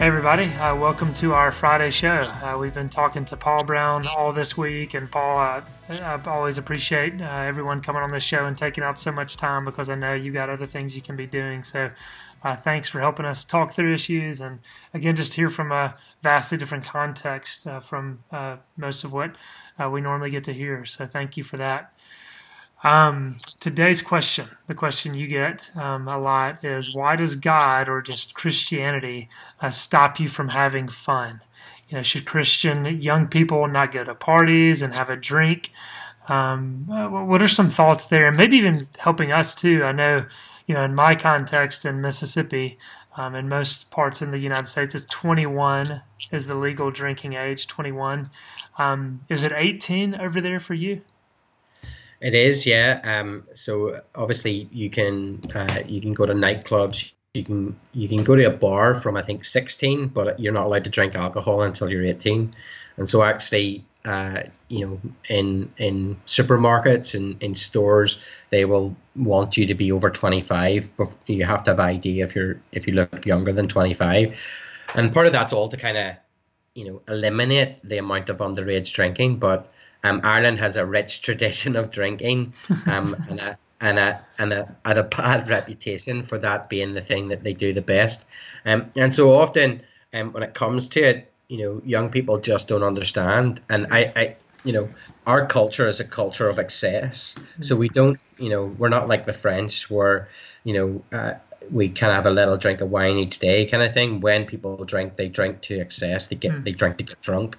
Hey, everybody. Uh, welcome to our Friday show. Uh, we've been talking to Paul Brown all this week, and Paul, uh, I always appreciate uh, everyone coming on this show and taking out so much time because I know you got other things you can be doing. So, uh, thanks for helping us talk through issues and again, just hear from a vastly different context uh, from most of what we normally get to hear. So, thank you for that. Um, today's question, the question you get um, a lot is why does God or just Christianity uh, stop you from having fun? You know, should Christian young people not go to parties and have a drink? Um, what are some thoughts there? And Maybe even helping us too. I know, you know, in my context in Mississippi, um, in most parts in the United States, it's 21 is the legal drinking age. 21. Um, is it 18 over there for you? It is, yeah. Um, so obviously you can uh, you can go to nightclubs. You can you can go to a bar from I think 16, but you're not allowed to drink alcohol until you're 18. And so actually, uh, you know, in in supermarkets and in stores, they will want you to be over 25. But you have to have ID if you're if you look younger than 25. And part of that's all to kind of you know eliminate the amount of underage drinking, but um, Ireland has a rich tradition of drinking, um, and a and a and a, and a bad reputation for that being the thing that they do the best. Um, and so often, um, when it comes to it, you know, young people just don't understand. And I, I you know, our culture is a culture of excess. So we don't, you know, we're not like the French where, you know, uh, we kind of have a little drink of wine each day kind of thing. When people drink, they drink to excess. They get, mm. they drink to get drunk.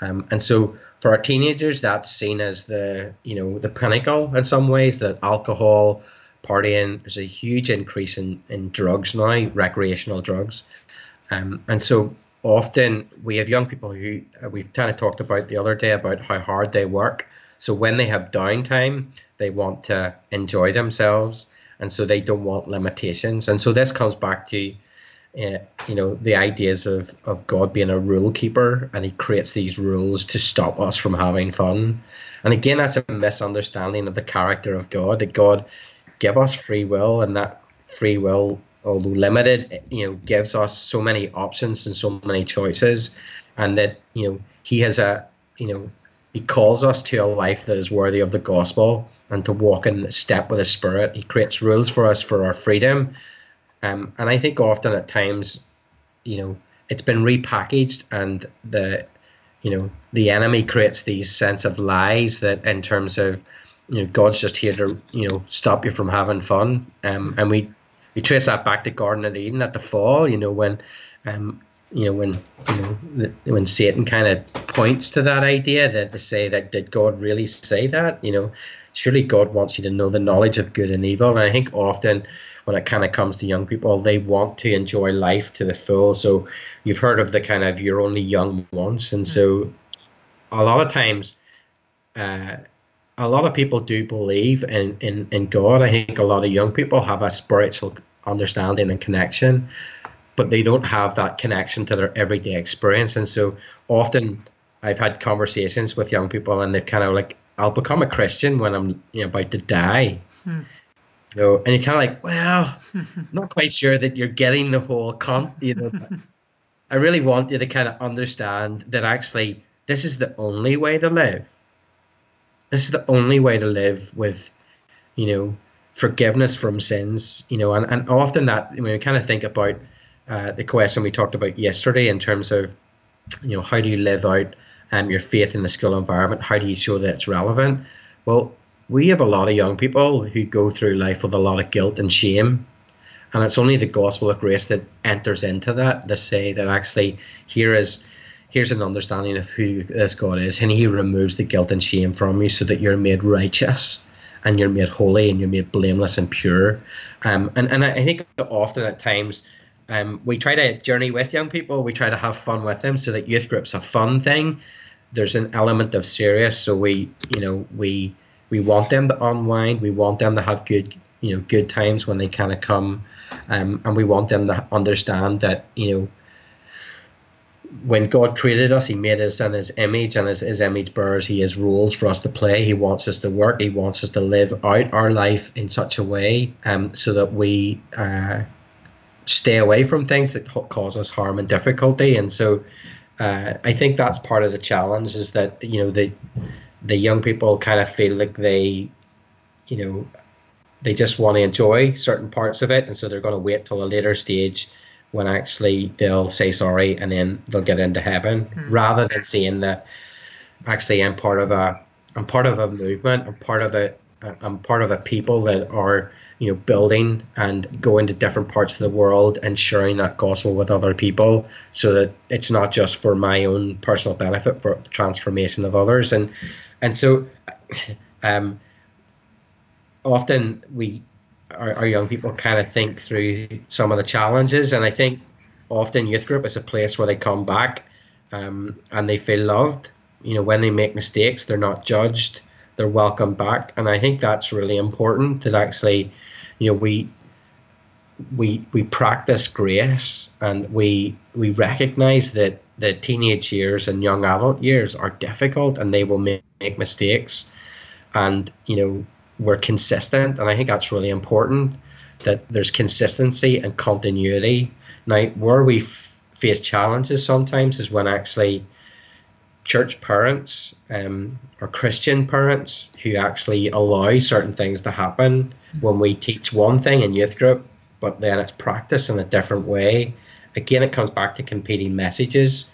Um, and so for our teenagers, that's seen as the you know the pinnacle in some ways. That alcohol, partying, there's a huge increase in, in drugs now, recreational drugs, um, and so often we have young people who uh, we've kind of talked about the other day about how hard they work. So when they have downtime, they want to enjoy themselves, and so they don't want limitations. And so this comes back to uh, you know the ideas of of God being a rule keeper and he creates these rules to stop us from having fun. And again that's a misunderstanding of the character of God that God give us free will and that free will although limited you know gives us so many options and so many choices and that you know he has a you know he calls us to a life that is worthy of the gospel and to walk in step with the spirit. He creates rules for us for our freedom um, and I think often at times, you know, it's been repackaged and the, you know, the enemy creates these sense of lies that in terms of, you know, God's just here to, you know, stop you from having fun. Um, and we, we trace that back to Garden of Eden at the fall, you know, when, um, you know, when, you know, when Satan kind of points to that idea that to say that did God really say that, you know, surely God wants you to know the knowledge of good and evil. And I think often when it kind of comes to young people, they want to enjoy life to the full. So you've heard of the kind of you're only young once, and so a lot of times, uh, a lot of people do believe in, in in God. I think a lot of young people have a spiritual understanding and connection, but they don't have that connection to their everyday experience, and so often. I've had conversations with young people, and they've kind of like, "I'll become a Christian when I'm you know, about to die," hmm you and you're kind of like, well, not quite sure that you're getting the whole con. You know, I really want you to kind of understand that actually this is the only way to live. This is the only way to live with, you know, forgiveness from sins. You know, and, and often that when we kind of think about uh, the question we talked about yesterday in terms of, you know, how do you live out um, your faith in the school environment? How do you show that it's relevant? Well, we have a lot of young people who go through life with a lot of guilt and shame. And it's only the gospel of grace that enters into that to say that actually here is here's an understanding of who this God is, and He removes the guilt and shame from you so that you're made righteous and you're made holy and you're made blameless and pure. Um, and, and I think often at times um, we try to journey with young people, we try to have fun with them so that youth group's a fun thing. There's an element of serious, so we, you know, we we want them to unwind, we want them to have good, you know, good times when they kind of come, um, and we want them to understand that, you know, when God created us, He made us in His image, and as His image bears He has rules for us to play. He wants us to work. He wants us to live out our life in such a way um, so that we uh, stay away from things that cause us harm and difficulty. And so, uh, I think that's part of the challenge is that you know the the young people kind of feel like they, you know, they just want to enjoy certain parts of it, and so they're going to wait till a later stage when actually they'll say sorry and then they'll get into heaven mm. rather than seeing that actually I'm part of a I'm part of a movement I'm part of a I'm part of a people that are you know building and going to different parts of the world and sharing that gospel with other people so that it's not just for my own personal benefit for the transformation of others and and so um often we our, our young people kind of think through some of the challenges. And I think often youth group is a place where they come back um, and they feel loved. You know, when they make mistakes, they're not judged. They're welcome back, and I think that's really important. That actually, you know, we we we practice grace and we we recognize that the teenage years and young adult years are difficult and they will make, make mistakes and you know we're consistent, and I think that's really important that there's consistency and continuity. Now, where we f- face challenges sometimes is when actually church parents um, or Christian parents who actually allow certain things to happen when we teach one thing in youth group, but then it's practiced in a different way. Again, it comes back to competing messages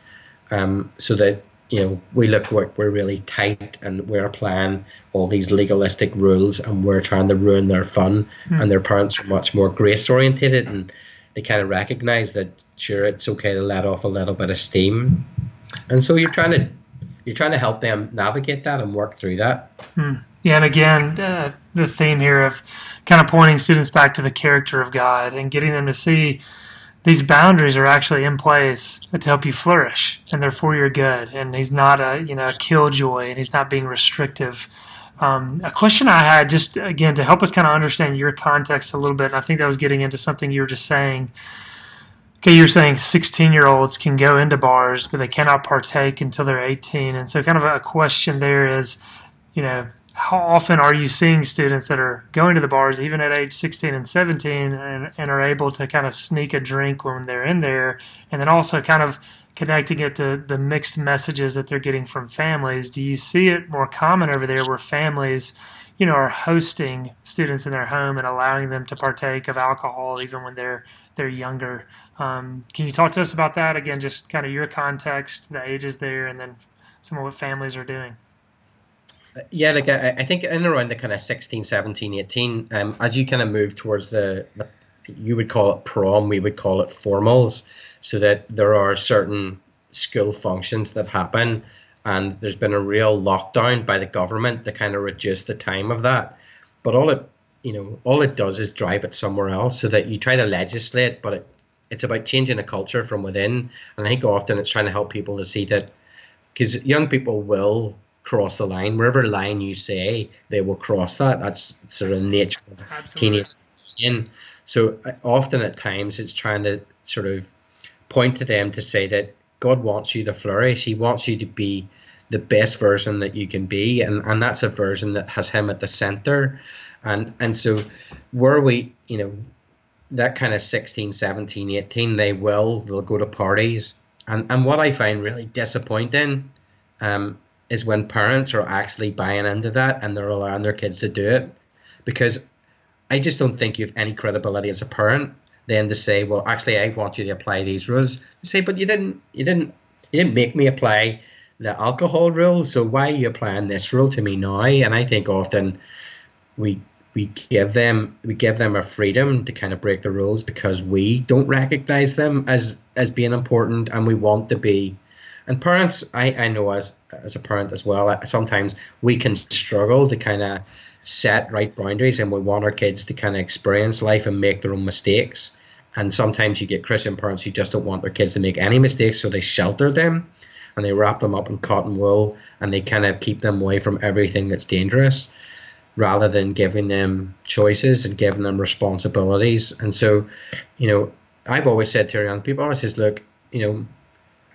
um, so that you know, we look like we're really tight and we're applying all these legalistic rules and we're trying to ruin their fun. Mm. And their parents are much more grace orientated and they kind of recognize that sure it's okay to let off a little bit of steam. And so you're trying to you're trying to help them navigate that and work through that. Mm. Yeah, and again, uh, the theme here of kind of pointing students back to the character of God and getting them to see these boundaries are actually in place to help you flourish and they're for your good and he's not a you know a killjoy and he's not being restrictive. Um, a question i had just again to help us kind of understand your context a little bit i think that was getting into something you were just saying. Okay you're saying 16 year olds can go into bars but they cannot partake until they're 18 and so kind of a question there is you know how often are you seeing students that are going to the bars even at age 16 and 17 and, and are able to kind of sneak a drink when they're in there and then also kind of connecting it to the mixed messages that they're getting from families? Do you see it more common over there where families you know are hosting students in their home and allowing them to partake of alcohol even when they're they're younger? Um, can you talk to us about that? Again just kind of your context the ages there and then some of what families are doing yeah, like I, I think in around the kind of 16, 17, 18, um, as you kind of move towards the, the, you would call it prom, we would call it formals, so that there are certain school functions that happen, and there's been a real lockdown by the government to kind of reduce the time of that. But all it, you know, all it does is drive it somewhere else, so that you try to legislate, but it, it's about changing the culture from within. And I think often it's trying to help people to see that, because young people will cross the line. Wherever line you say, they will cross that. That's sort of nature of teenage. So uh, often at times it's trying to sort of point to them to say that God wants you to flourish. He wants you to be the best version that you can be, and, and that's a version that has him at the center. And and so where we, you know, that kind of 16, 17, 18, they will, they'll go to parties. And and what I find really disappointing um, is when parents are actually buying into that and they're allowing their kids to do it. Because I just don't think you have any credibility as a parent then to say, well, actually, I want you to apply these rules. You say, but you didn't, you didn't, you didn't make me apply the alcohol rule. So why are you applying this rule to me now? And I think often we we give them we give them a freedom to kind of break the rules because we don't recognize them as as being important and we want to be and parents, I, I know as as a parent as well, uh, sometimes we can struggle to kind of set right boundaries, and we want our kids to kind of experience life and make their own mistakes. And sometimes you get Christian parents who just don't want their kids to make any mistakes, so they shelter them and they wrap them up in cotton wool and they kind of keep them away from everything that's dangerous rather than giving them choices and giving them responsibilities. And so, you know, I've always said to young people, I says, look, you know,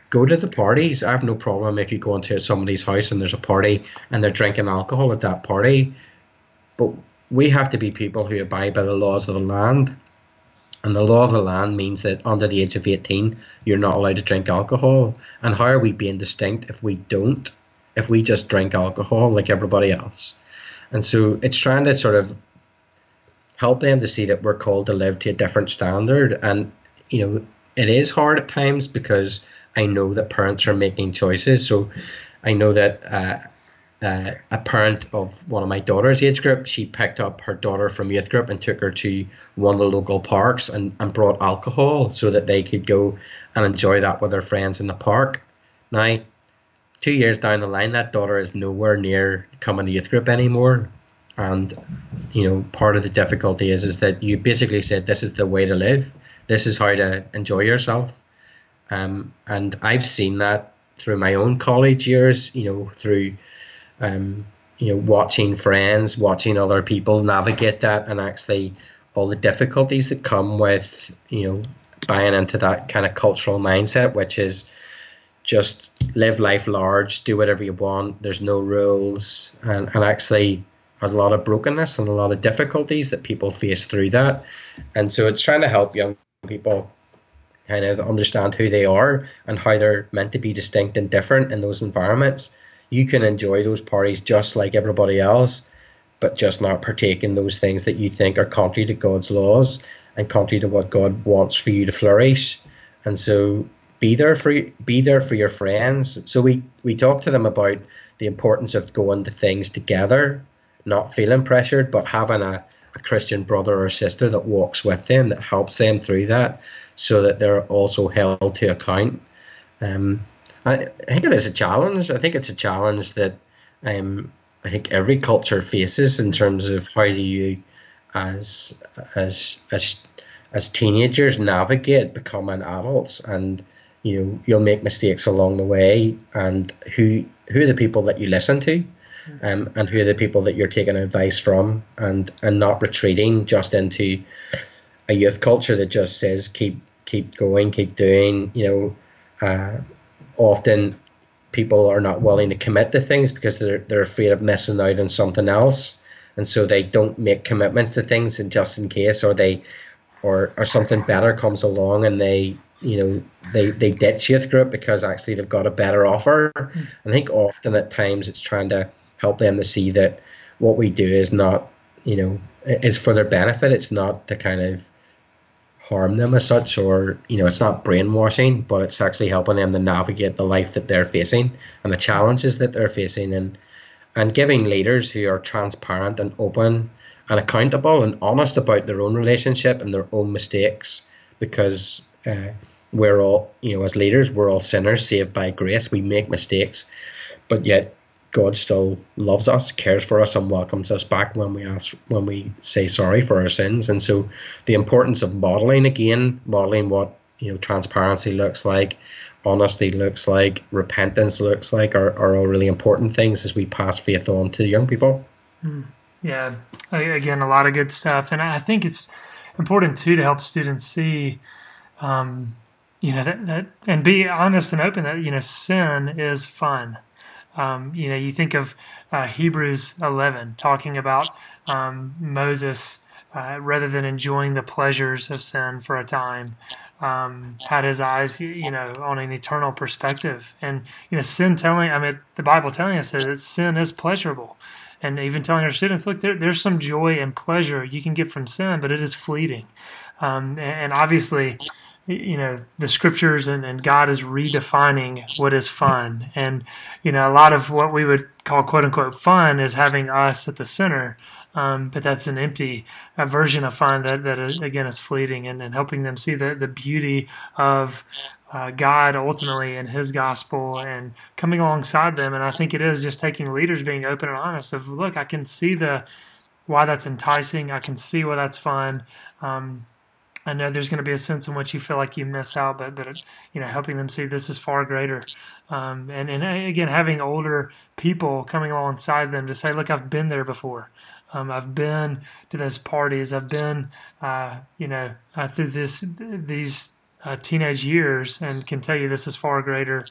go to the parties. I have no problem if you go into somebody's house and there's a party and they're drinking alcohol at that party. But we have to be people who abide by the laws of the land. And the law of the land means that under the age of 18, you're not allowed to drink alcohol. And how are we being distinct if we don't? If we just drink alcohol like everybody else? And so it's trying to sort of help them to see that we're called to live to a different standard. And, you know, it is hard at times because I know that parents are making choices. So I know that uh, uh, a parent of one of my daughter's age group, she picked up her daughter from youth group and took her to one of the local parks and, and brought alcohol so that they could go and enjoy that with their friends in the park. Now, two years down the line, that daughter is nowhere near coming to youth group anymore. And you know, part of the difficulty is is that you basically said this is the way to live. This is how to enjoy yourself. Um, and I've seen that through my own college years. You know, through um, you know, watching friends, watching other people navigate that, and actually all the difficulties that come with you know buying into that kind of cultural mindset, which is just live life large, do whatever you want. There's no rules, and, and actually a lot of brokenness and a lot of difficulties that people face through that. And so it's trying to help young people kind of understand who they are and how they're meant to be distinct and different in those environments. You can enjoy those parties just like everybody else, but just not partake in those things that you think are contrary to God's laws and contrary to what God wants for you to flourish. And so be there for be there for your friends. So we we talk to them about the importance of going to things together, not feeling pressured, but having a, a Christian brother or sister that walks with them that helps them through that, so that they're also held to account. Um, I, think it is a challenge. I think it's a challenge that um, I think every culture faces in terms of how do you, as as as as teenagers, navigate becoming adults and you know you'll make mistakes along the way and who who are the people that you listen to um, and who are the people that you're taking advice from and and not retreating just into a youth culture that just says keep keep going keep doing you know uh, often people are not willing to commit to things because they're, they're afraid of missing out on something else and so they don't make commitments to things and just in case or they or or something better comes along and they you know they they ditch youth group because actually they've got a better offer. Mm. I think often at times it's trying to help them to see that what we do is not you know is for their benefit. It's not to kind of harm them as such or you know it's not brainwashing but it's actually helping them to navigate the life that they're facing and the challenges that they're facing and and giving leaders who are transparent and open and accountable and honest about their own relationship and their own mistakes because uh, we're all, you know, as leaders, we're all sinners saved by grace. We make mistakes, but yet God still loves us, cares for us, and welcomes us back when we ask, when we say sorry for our sins. And so, the importance of modeling again, modeling what you know transparency looks like, honesty looks like, repentance looks like, are, are all really important things as we pass faith on to young people. Mm. Yeah, again, a lot of good stuff, and I think it's important too to help students see um, you know that, that and be honest and open that you know sin is fun um, you know you think of uh, hebrews 11 talking about um, moses uh, rather than enjoying the pleasures of sin for a time um, had his eyes you know on an eternal perspective. And you know sin telling i mean the bible telling us that sin is pleasurable. And even telling our students look there, there's some joy and pleasure you can get from sin but it is fleeting. Um, and obviously you know the scriptures and, and God is redefining what is fun and you know a lot of what we would call quote unquote fun is having us at the center um, but that's an empty uh, version of fun that, that is, again is fleeting and, and helping them see the, the beauty of uh, God ultimately and His gospel and coming alongside them. And I think it is just taking leaders being open and honest of look, I can see the why that's enticing. I can see why that's fun. Um, I know there's going to be a sense in which you feel like you miss out, but but you know, helping them see this is far greater, um, and and again, having older people coming alongside them to say, look, I've been there before. Um, I've been to those parties. I've been, uh, you know, uh, through this these uh, teenage years, and can tell you this is far greater.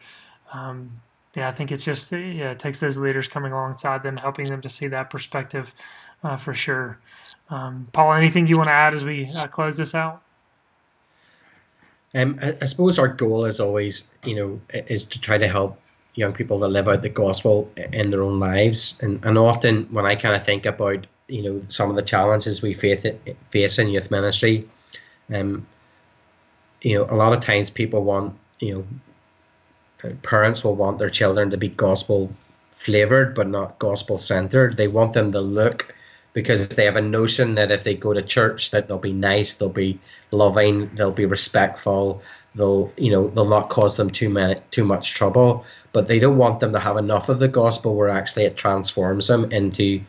Um, yeah, I think it's just yeah, it takes those leaders coming alongside them, helping them to see that perspective uh, for sure. Um, Paul, anything you want to add as we uh, close this out? Um, I, I, suppose our goal is always, you know, is to try to help young people to live out the gospel in their own lives. And, and often when I kind of think about, you know, some of the challenges we face, face in youth ministry, um, you know, a lot of times people want, you know, parents will want their children to be gospel flavored but not gospel centered. They want them to look because they have a notion that if they go to church that they'll be nice, they'll be loving, they'll be respectful, they'll you know they'll not cause them too many too much trouble. But they don't want them to have enough of the gospel where actually it transforms them into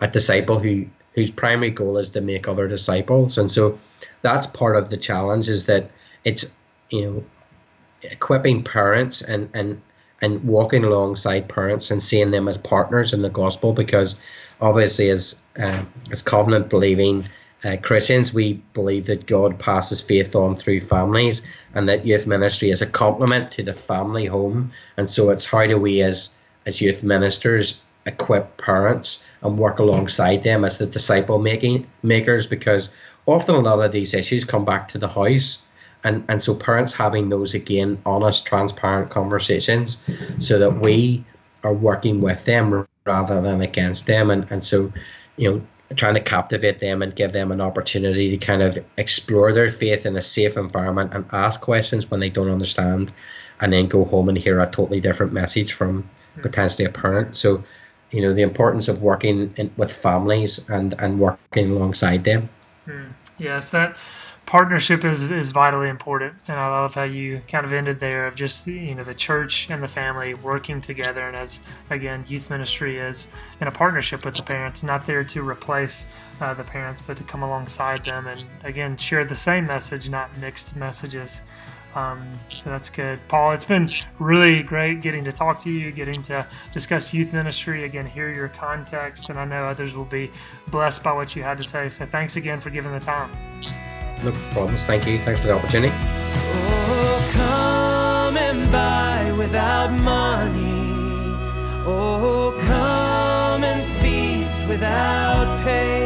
a disciple who whose primary goal is to make other disciples. And so that's part of the challenge is that it's you know equipping parents and and and walking alongside parents and seeing them as partners in the gospel because obviously as uh, as covenant believing uh, Christians, we believe that God passes faith on through families, and that youth ministry is a complement to the family home. And so, it's how do we, as as youth ministers, equip parents and work alongside them as the disciple making makers? Because often a lot of these issues come back to the house, and and so parents having those again honest, transparent conversations, so that we are working with them rather than against them. And, and so, you know, trying to captivate them and give them an opportunity to kind of explore their faith in a safe environment and ask questions when they don't understand and then go home and hear a totally different message from potentially a parent. So, you know, the importance of working in, with families and, and working alongside them. Mm. Yes, that partnership is, is vitally important and i love how you kind of ended there of just you know the church and the family working together and as again youth ministry is in a partnership with the parents not there to replace uh, the parents but to come alongside them and again share the same message not mixed messages um, so that's good. Paul, it's been really great getting to talk to you, getting to discuss youth ministry, again, hear your context, and I know others will be blessed by what you had to say. So thanks again for giving the time. No problems. Thank you. Thanks for the opportunity. Oh, come and buy without money. Oh, come and feast without pay.